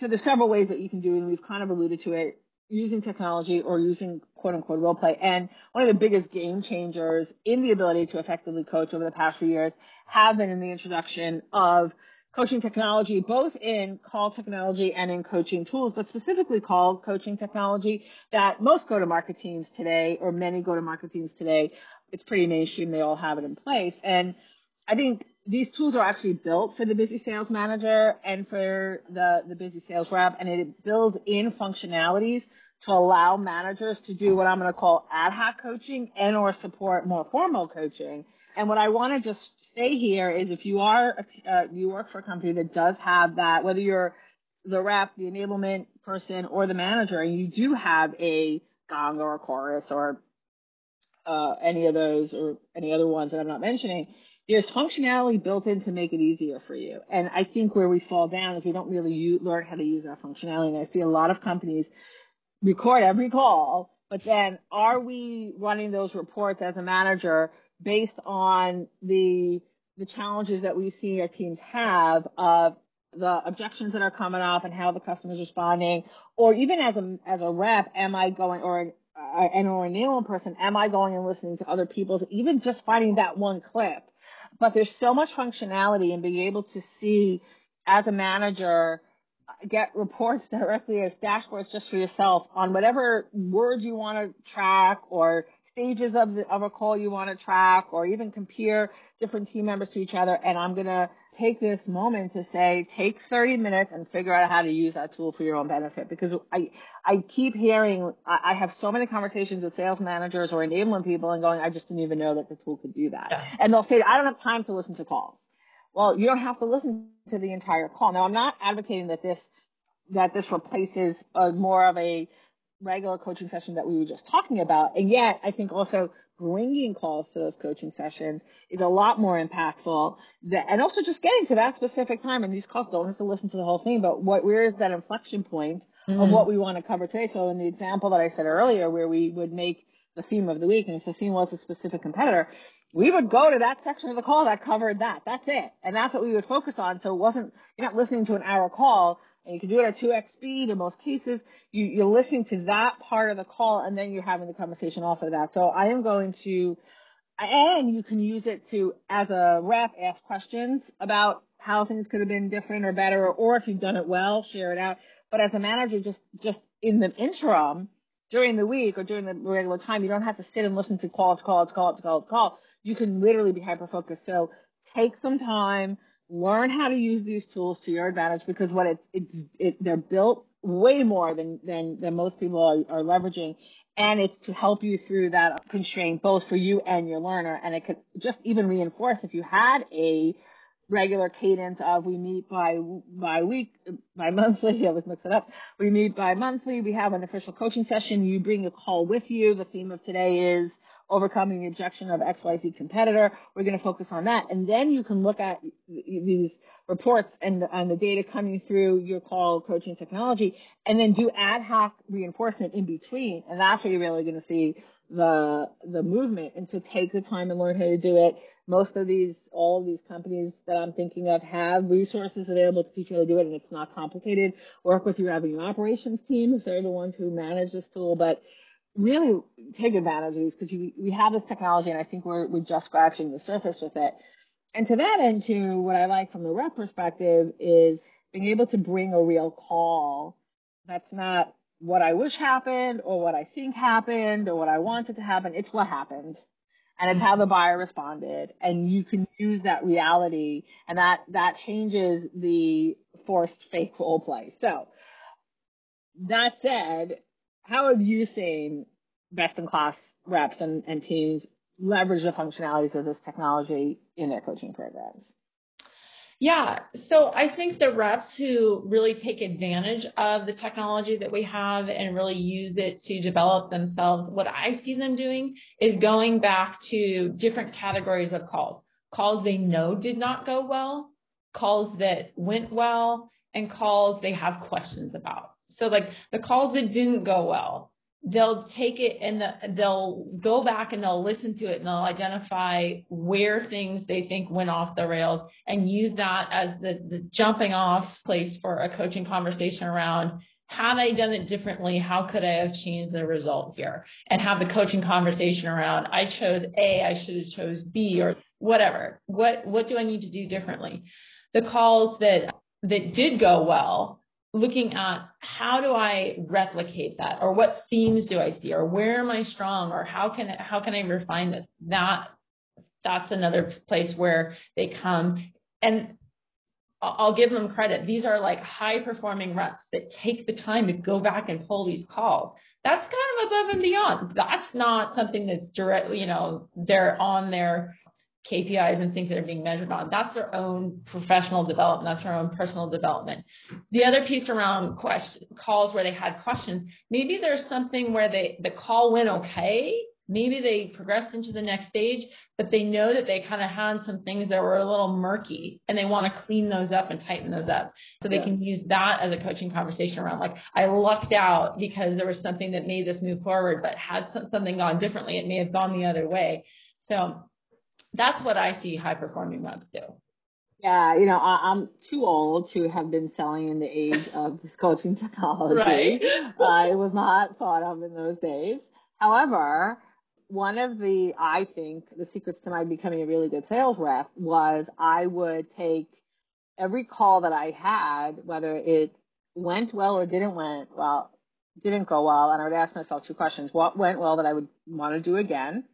Speaker 1: So there's several ways that you can do it, and we've kind of alluded to it using technology or using quote unquote role play. And one of the biggest game changers in the ability to effectively coach over the past few years have been in the introduction of coaching technology, both in call technology and in coaching tools, but specifically call coaching technology that most go to market teams today or many go to market teams today. It's pretty mainstream. They all have it in place. And I think these tools are actually built for the busy sales manager and for the, the busy sales rep, and it builds in functionalities to allow managers to do what I'm going to call ad hoc coaching and or support more formal coaching. And what I want to just say here is if you are, uh, you work for a company that does have that, whether you're the rep, the enablement person, or the manager, and you do have a gong or a chorus or uh, any of those or any other ones that I'm not mentioning, there's functionality built in to make it easier for you. And I think where we fall down is we don't really learn how to use that functionality. And I see a lot of companies record every call, but then are we running those reports as a manager based on the the challenges that we see our teams have of the objections that are coming off and how the customer's responding, or even as a as a rep, am I going or an, uh, an or enablement person, am I going and listening to other people's, even just finding that one clip but there's so much functionality in being able to see as a manager get reports directly as dashboards just for yourself on whatever words you want to track or stages of the, of a call you want to track or even compare different team members to each other. And I'm going to take this moment to say, take 30 minutes and figure out how to use that tool for your own benefit because I, I keep hearing, I, I have so many conversations with sales managers or enablement people and going, I just didn't even know that the tool could do that. Yeah. And they'll say, I don't have time to listen to calls. Well, you don't have to listen to the entire call. Now, I'm not advocating that this, that this replaces a, more of a regular coaching session that we were just talking about. And yet, I think also bringing calls to those coaching sessions is a lot more impactful. That, and also just getting to that specific time. And these calls don't have to listen to the whole thing, but what, where is that inflection point mm-hmm. of what we want to cover today? So in the example that I said earlier, where we would make the theme of the week, and if the theme was a specific competitor, we would go to that section of the call that covered that. That's it. And that's what we would focus on. So it wasn't, you're not listening to an hour call and you can do it at 2x speed in most cases. You, you're listening to that part of the call and then you're having the conversation off of that. So I am going to, and you can use it to, as a rep, ask questions about how things could have been different or better, or, or if you've done it well, share it out. But as a manager, just, just in the interim, during the week or during the regular time, you don't have to sit and listen to call to call to call to call call. You can literally be hyper focused. So take some time, learn how to use these tools to your advantage because what it's, it's it, they're built way more than, than, than most people are, are leveraging. And it's to help you through that constraint, both for you and your learner. And it could just even reinforce if you had a regular cadence of we meet by by week by monthly. I always mix it up. We meet by monthly. We have an official coaching session. You bring a call with you. The theme of today is overcoming the objection of XYZ competitor. We're going to focus on that. And then you can look at these reports and, and the data coming through your call coaching technology and then do ad hoc reinforcement in between. And that's where you're really going to see the, the movement and to take the time and learn how to do it. Most of these, all of these companies that I'm thinking of have resources available to teach you how to do it and it's not complicated. Work with your revenue operations team if they're the ones who manage this tool, but really take advantage of these because we have this technology and I think we're, we're just scratching the surface with it. And to that end, too, what I like from the rep perspective is being able to bring a real call that's not what I wish happened or what I think happened or what I wanted to happen. It's what happened. And it's how the buyer responded. And you can use that reality and that, that changes the forced fake role play. So that said, how have you seen best in class reps and, and teams leverage the functionalities of this technology in their coaching programs?
Speaker 2: Yeah. So I think the reps who really take advantage of the technology that we have and really use it to develop themselves, what I see them doing is going back to different categories of calls. Calls they know did not go well, calls that went well, and calls they have questions about. So like the calls that didn't go well, they'll take it and the, they'll go back and they'll listen to it and they'll identify where things they think went off the rails and use that as the, the jumping off place for a coaching conversation around had I done it differently, how could I have changed the result here? And have the coaching conversation around I chose A, I should have chose B or whatever. What what do I need to do differently? The calls that that did go well, looking at how do I replicate that or what themes do I see or where am I strong or how can how can I refine this? That that's another place where they come and I'll give them credit. These are like high performing reps that take the time to go back and pull these calls. That's kind of above and beyond. That's not something that's directly, you know, they're on their KPIs and things that are being measured on. That's their own professional development. That's their own personal development. The other piece around question, calls where they had questions, maybe there's something where they the call went okay. Maybe they progressed into the next stage, but they know that they kind of had some things that were a little murky and they want to clean those up and tighten those up. So they yeah. can use that as a coaching conversation around like, I lucked out because there was something that made this move forward, but had something gone differently, it may have gone the other way. So that's what I see high performing reps do.
Speaker 1: Yeah, you know, I, am too old to have been selling in the age of this coaching technology.
Speaker 2: Right.
Speaker 1: uh, it was not thought of in those days. However, one of the, I think, the secrets to my becoming a really good sales rep was I would take every call that I had, whether it went well or didn't went well, didn't go well, and I would ask myself two questions: What went well that I would want to do again?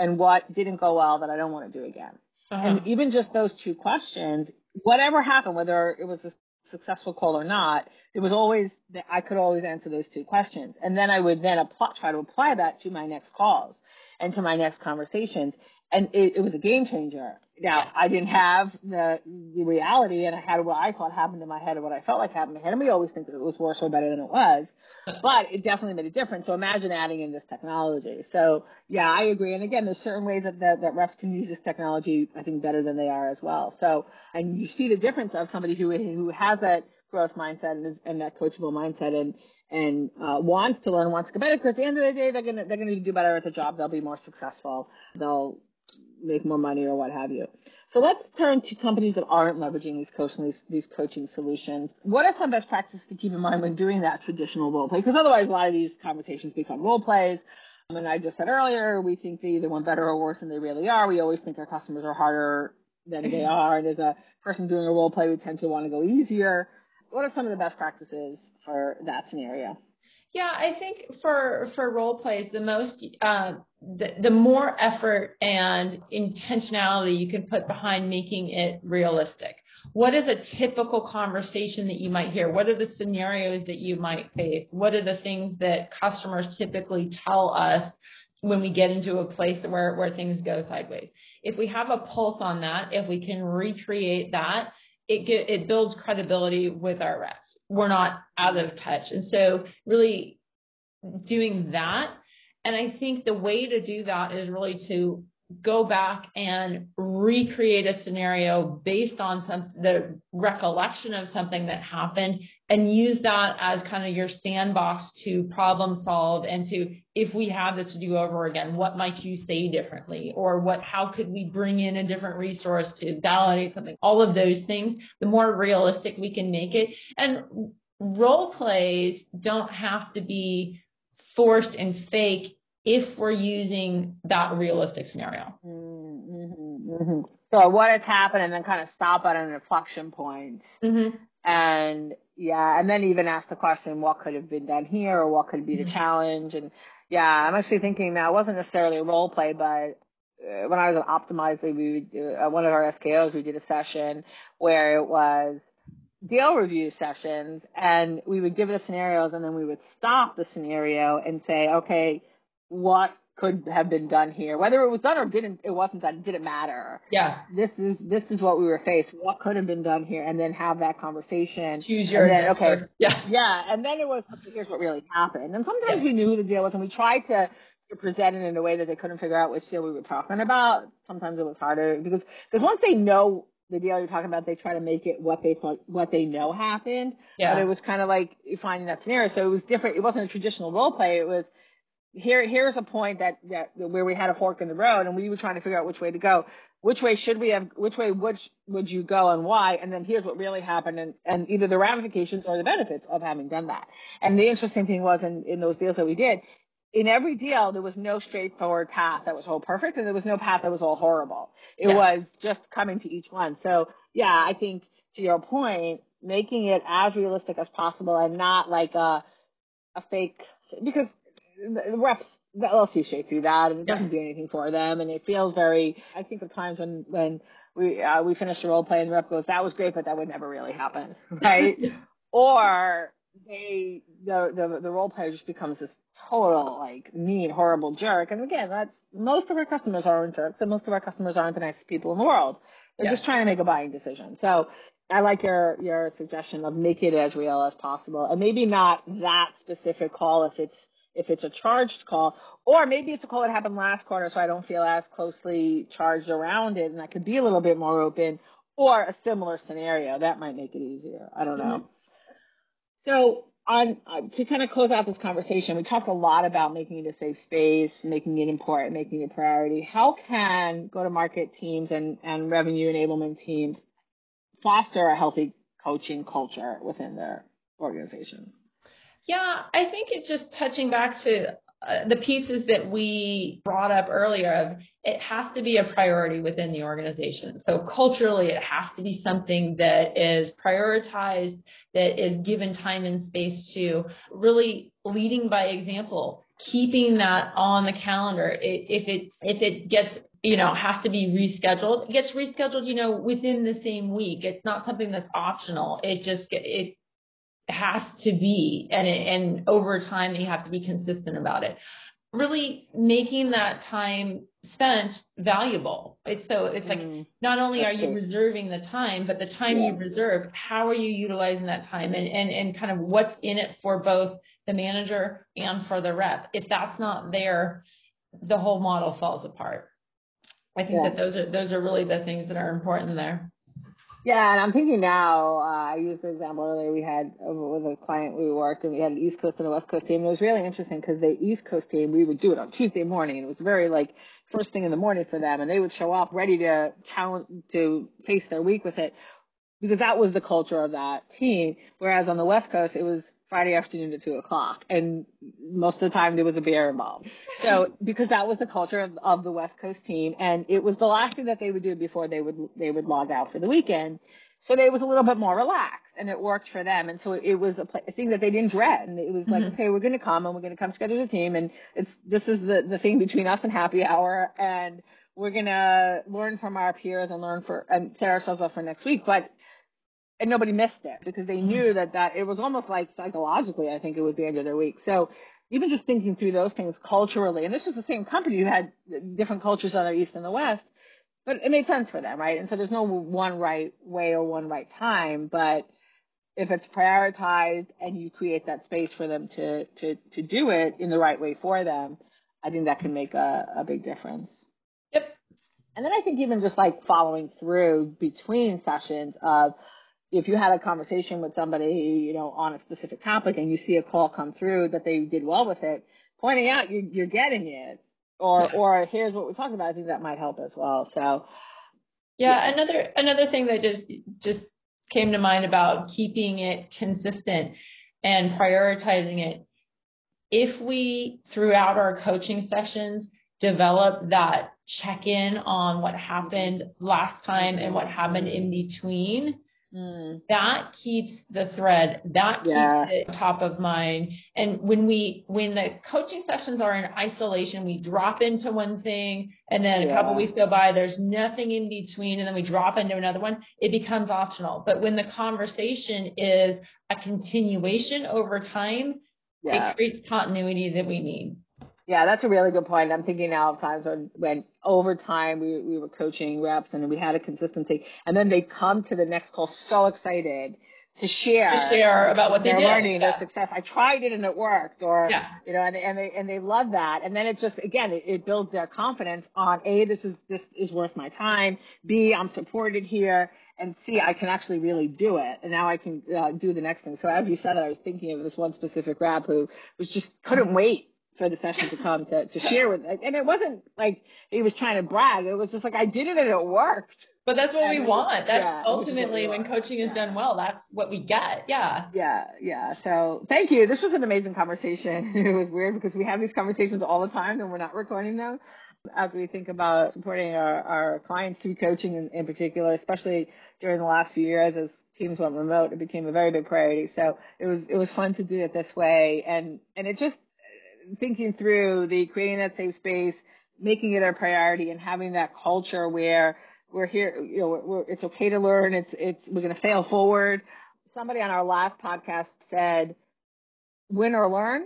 Speaker 1: And what didn't go well that I don't want to do again. Uh-huh. And even just those two questions, whatever happened, whether it was a successful call or not, it was always that I could always answer those two questions, and then I would then apply, try to apply that to my next calls and to my next conversations, and it, it was a game changer. Now I didn't have the the reality, and I had what I thought happened in my head, or what I felt like happened in my head, and we always think that it was worse or better than it was but it definitely made a difference. So imagine adding in this technology. So yeah, I agree. And again, there's certain ways that, that, that reps can use this technology, I think, better than they are as well. So, and you see the difference of somebody who, who has that growth mindset and, and that coachable mindset and, and uh, wants to learn, wants to get better. Because at the end of the day, they're gonna they're gonna do better at the job. They'll be more successful. They'll make more money or what have you. So let's turn to companies that aren't leveraging these coaching, these, these coaching solutions. What are some best practices to keep in mind when doing that traditional role play? Because otherwise, a lot of these conversations become role plays. Um, and I just said earlier, we think they either went better or worse than they really are. We always think our customers are harder than they are. And as a person doing a role play, we tend to want to go easier. What are some of the best practices for that scenario?
Speaker 2: Yeah, I think for for role plays, the most uh, the, the more effort and intentionality you can put behind making it realistic. What is a typical conversation that you might hear? What are the scenarios that you might face? What are the things that customers typically tell us when we get into a place where, where things go sideways? If we have a pulse on that, if we can recreate that, it, get, it builds credibility with our reps we're not out of touch. And so really doing that. And I think the way to do that is really to go back and recreate a scenario based on some the recollection of something that happened and use that as kind of your sandbox to problem solve and to if we have this to do over again what might you say differently? Or what how could we bring in a different resource to validate something? All of those things the more realistic we can make it. And role plays don't have to be forced and fake if we're using that realistic scenario.
Speaker 1: Mm-hmm, mm-hmm. So what has happened and then kind of stop at an inflection point.
Speaker 2: Mm-hmm.
Speaker 1: And yeah, and then even ask the question, what could have been done here or what could be the mm-hmm. challenge? And yeah, I'm actually thinking that wasn't necessarily a role play, but uh, when I was at Optimizely, we would, uh, one of our SKOs, we did a session where it was deal review sessions and we would give it the scenarios and then we would stop the scenario and say, okay, what could have been done here. Whether it was done or didn't, it wasn't done. It didn't matter.
Speaker 2: Yeah.
Speaker 1: This is this is what we were faced. What could have been done here, and then have that conversation.
Speaker 2: Choose your
Speaker 1: then,
Speaker 2: okay.
Speaker 1: Yeah. Yeah, and then it was here's what really happened. And sometimes yeah. we knew who the deal was, and we tried to present it in a way that they couldn't figure out which deal we were talking about. Sometimes it was harder because because once they know the deal you're talking about, they try to make it what they thought, what they know happened. Yeah. But it was kind of like finding that scenario. So it was different. It wasn't a traditional role play. It was here. Here's a point that that where we had a fork in the road, and we were trying to figure out which way to go. Which way should we have? Which way would would you go, and why? And then here's what really happened, and, and either the ramifications or the benefits of having done that. And the interesting thing was in in those deals that we did, in every deal, there was no straightforward path that was all perfect, and there was no path that was all horrible. It yeah. was just coming to each one. So, yeah, I think to your point, making it as realistic as possible and not like a a fake because the reps they'll see straight through that and it doesn't yeah. do anything for them and it feels very I think of times when when we uh, we finish the role play and the rep goes that was great but that would never really happen right or they the the the role player just becomes this total like mean, horrible jerk. And again, that's most of our customers aren't jerks, and most of our customers aren't the nicest people in the world. They're yeah. just trying to make a buying decision. So I like your your suggestion of make it as real as possible, and maybe not that specific call if it's if it's a charged call, or maybe it's a call that happened last quarter, so I don't feel as closely charged around it, and I could be a little bit more open, or a similar scenario that might make it easier. I don't know. Mm-hmm. So on uh, to kind of close out this conversation, we talked a lot about making it a safe space, making it important, making it a priority. How can go-to-market teams and, and revenue enablement teams foster a healthy coaching culture within their organizations?
Speaker 2: Yeah, I think it's just touching back to uh, the pieces that we brought up earlier of it has to be a priority within the organization. So culturally, it has to be something that is prioritized, that is given time and space to really leading by example, keeping that on the calendar. It, if it if it gets you know has to be rescheduled, it gets rescheduled. You know within the same week. It's not something that's optional. It just it has to be, and and over time you have to be consistent about it. Really making that time spent valuable. It's so it's like mm, not only are you reserving the time, but the time yeah. you reserve, how are you utilizing that time, and and and kind of what's in it for both the manager and for the rep. If that's not there, the whole model falls apart. I think yeah. that those are those are really the things that are important there.
Speaker 1: Yeah, and I'm thinking now, uh, I used the example earlier we had uh, with a client we worked and we had an East Coast and a West Coast team. And it was really interesting because the East Coast team, we would do it on Tuesday morning it was very like first thing in the morning for them and they would show up ready to challenge, to face their week with it because that was the culture of that team. Whereas on the West Coast, it was Friday afternoon at two o'clock, and most of the time there was a beer involved. So because that was the culture of, of the West Coast team, and it was the last thing that they would do before they would they would log out for the weekend. So they was a little bit more relaxed, and it worked for them. And so it was a, a thing that they didn't dread. And it was like, mm-hmm. okay, we're going to come, and we're going to come together as a team, and it's this is the the thing between us and happy hour, and we're going to learn from our peers and learn for and set ourselves up for next week. But and nobody missed it because they knew that that it was almost like psychologically, I think it was the end of their week. So even just thinking through those things culturally, and this is the same company who had different cultures on the east and the west, but it made sense for them, right? And so there's no one right way or one right time, but if it's prioritized and you create that space for them to to to do it in the right way for them, I think that can make a, a big difference.
Speaker 2: Yep.
Speaker 1: And then I think even just like following through between sessions of if you had a conversation with somebody, you know, on a specific topic and you see a call come through that they did well with it, pointing out you, you're getting it, or yeah. or here's what we talked about, I think that might help as well. So,
Speaker 2: yeah, yeah, another another thing that just just came to mind about keeping it consistent and prioritizing it. If we throughout our coaching sessions develop that check in on what happened last time and what happened in between Mm. That keeps the thread. That yeah. keeps it top of mind. And when we when the coaching sessions are in isolation, we drop into one thing and then yeah. a couple weeks go by, there's nothing in between, and then we drop into another one, it becomes optional. But when the conversation is a continuation over time, yeah. it creates continuity that we need.
Speaker 1: Yeah, that's a really good point. I'm thinking now of times when, when over time we, we were coaching reps and we had a consistency and then they come to the next call so excited to share,
Speaker 2: to share about what
Speaker 1: they're
Speaker 2: did.
Speaker 1: learning,
Speaker 2: yeah.
Speaker 1: their success. I tried it and it worked, or
Speaker 2: yeah.
Speaker 1: you know, and, and they and they love that. And then it just again, it, it builds their confidence on a this is this is worth my time. B I'm supported here, and C I can actually really do it. And now I can uh, do the next thing. So as you said, I was thinking of this one specific rep who was just couldn't wait for the session to come to, to share with and it wasn't like he was trying to brag it was just like i did it and it worked
Speaker 2: but that's what we want. That's
Speaker 1: yeah,
Speaker 2: ultimately when coaching is done well, that's what we get. Yeah.
Speaker 1: Yeah, yeah. So thank you. This was an amazing conversation. It was weird because we have these conversations all the time and we're not recording them. As we think about supporting our, our clients through coaching in, in particular, especially during the last few years as teams went remote, it became a very big priority. So it was it was fun to do it this way and and it just thinking through the creating that safe space, making it a priority and having that culture where we're here, you know, we're, it's okay to learn. It's, it's, we're going to fail forward. Somebody on our last podcast said, win or learn.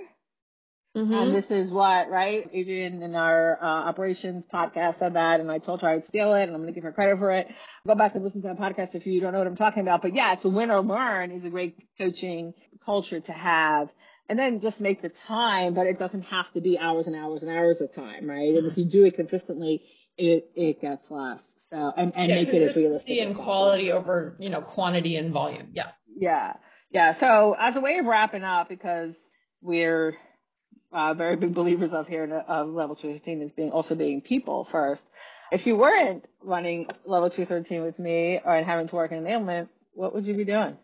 Speaker 2: Mm-hmm.
Speaker 1: And this is what, right? Adrian in our uh, operations podcast said that, and I told her I'd steal it, and I'm going to give her credit for it. Go back and listen to that podcast if you don't know what I'm talking about. But yeah, it's a win or learn is a great coaching culture to have. And then just make the time, but it doesn't have to be hours and hours and hours of time, right? And if you do it consistently, it, it gets less. So, and, and
Speaker 2: yeah,
Speaker 1: make it as realistic.
Speaker 2: And quality over, you know, quantity and volume. Yeah.
Speaker 1: Yeah. Yeah. So as a way of wrapping up, because we're uh, very big believers of here of level 213 is being also being people first. If you weren't running level 213 with me or having to work in enablement, what would you be doing?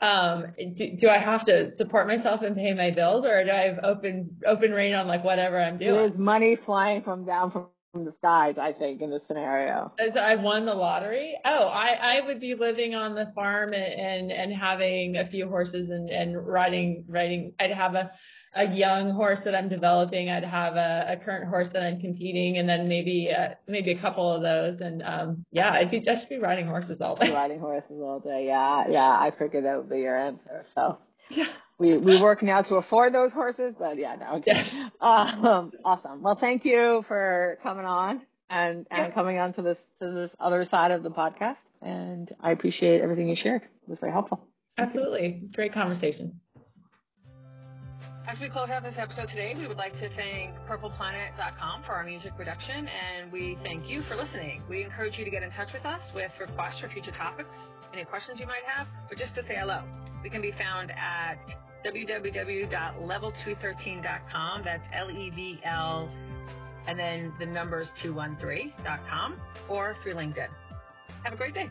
Speaker 2: Um, do, do, I have to support myself and pay my bills, or do I have open open rein on like whatever I'm doing?
Speaker 1: There's money flying from down from from the skies, I think, in this scenario.
Speaker 2: As I won the lottery. Oh, I, I would be living on the farm and, and, and having a few horses and, and riding, riding. I'd have a, a young horse that I'm developing. I'd have a, a current horse that I'm competing and then maybe, uh, maybe a couple of those. And, um, yeah, I'd be just be riding horses all day.
Speaker 1: Riding horses all day. Yeah. Yeah. I figured that would be your answer. So.
Speaker 2: Yeah
Speaker 1: we we work now to afford those horses, but yeah, no, okay. Um, awesome. Well, thank you for coming on and and yeah. coming on to this to this other side of the podcast, and I appreciate everything you shared. It was very helpful.
Speaker 2: Absolutely, great conversation.
Speaker 1: As we close out this episode today, we would like to thank PurplePlanet.com for our music production, and we thank you for listening. We encourage you to get in touch with us with requests for future topics, any questions you might have, or just to say hello. We can be found at www.level213.com. That's L E V L and then the numbers 213.com or through LinkedIn. Have a great day.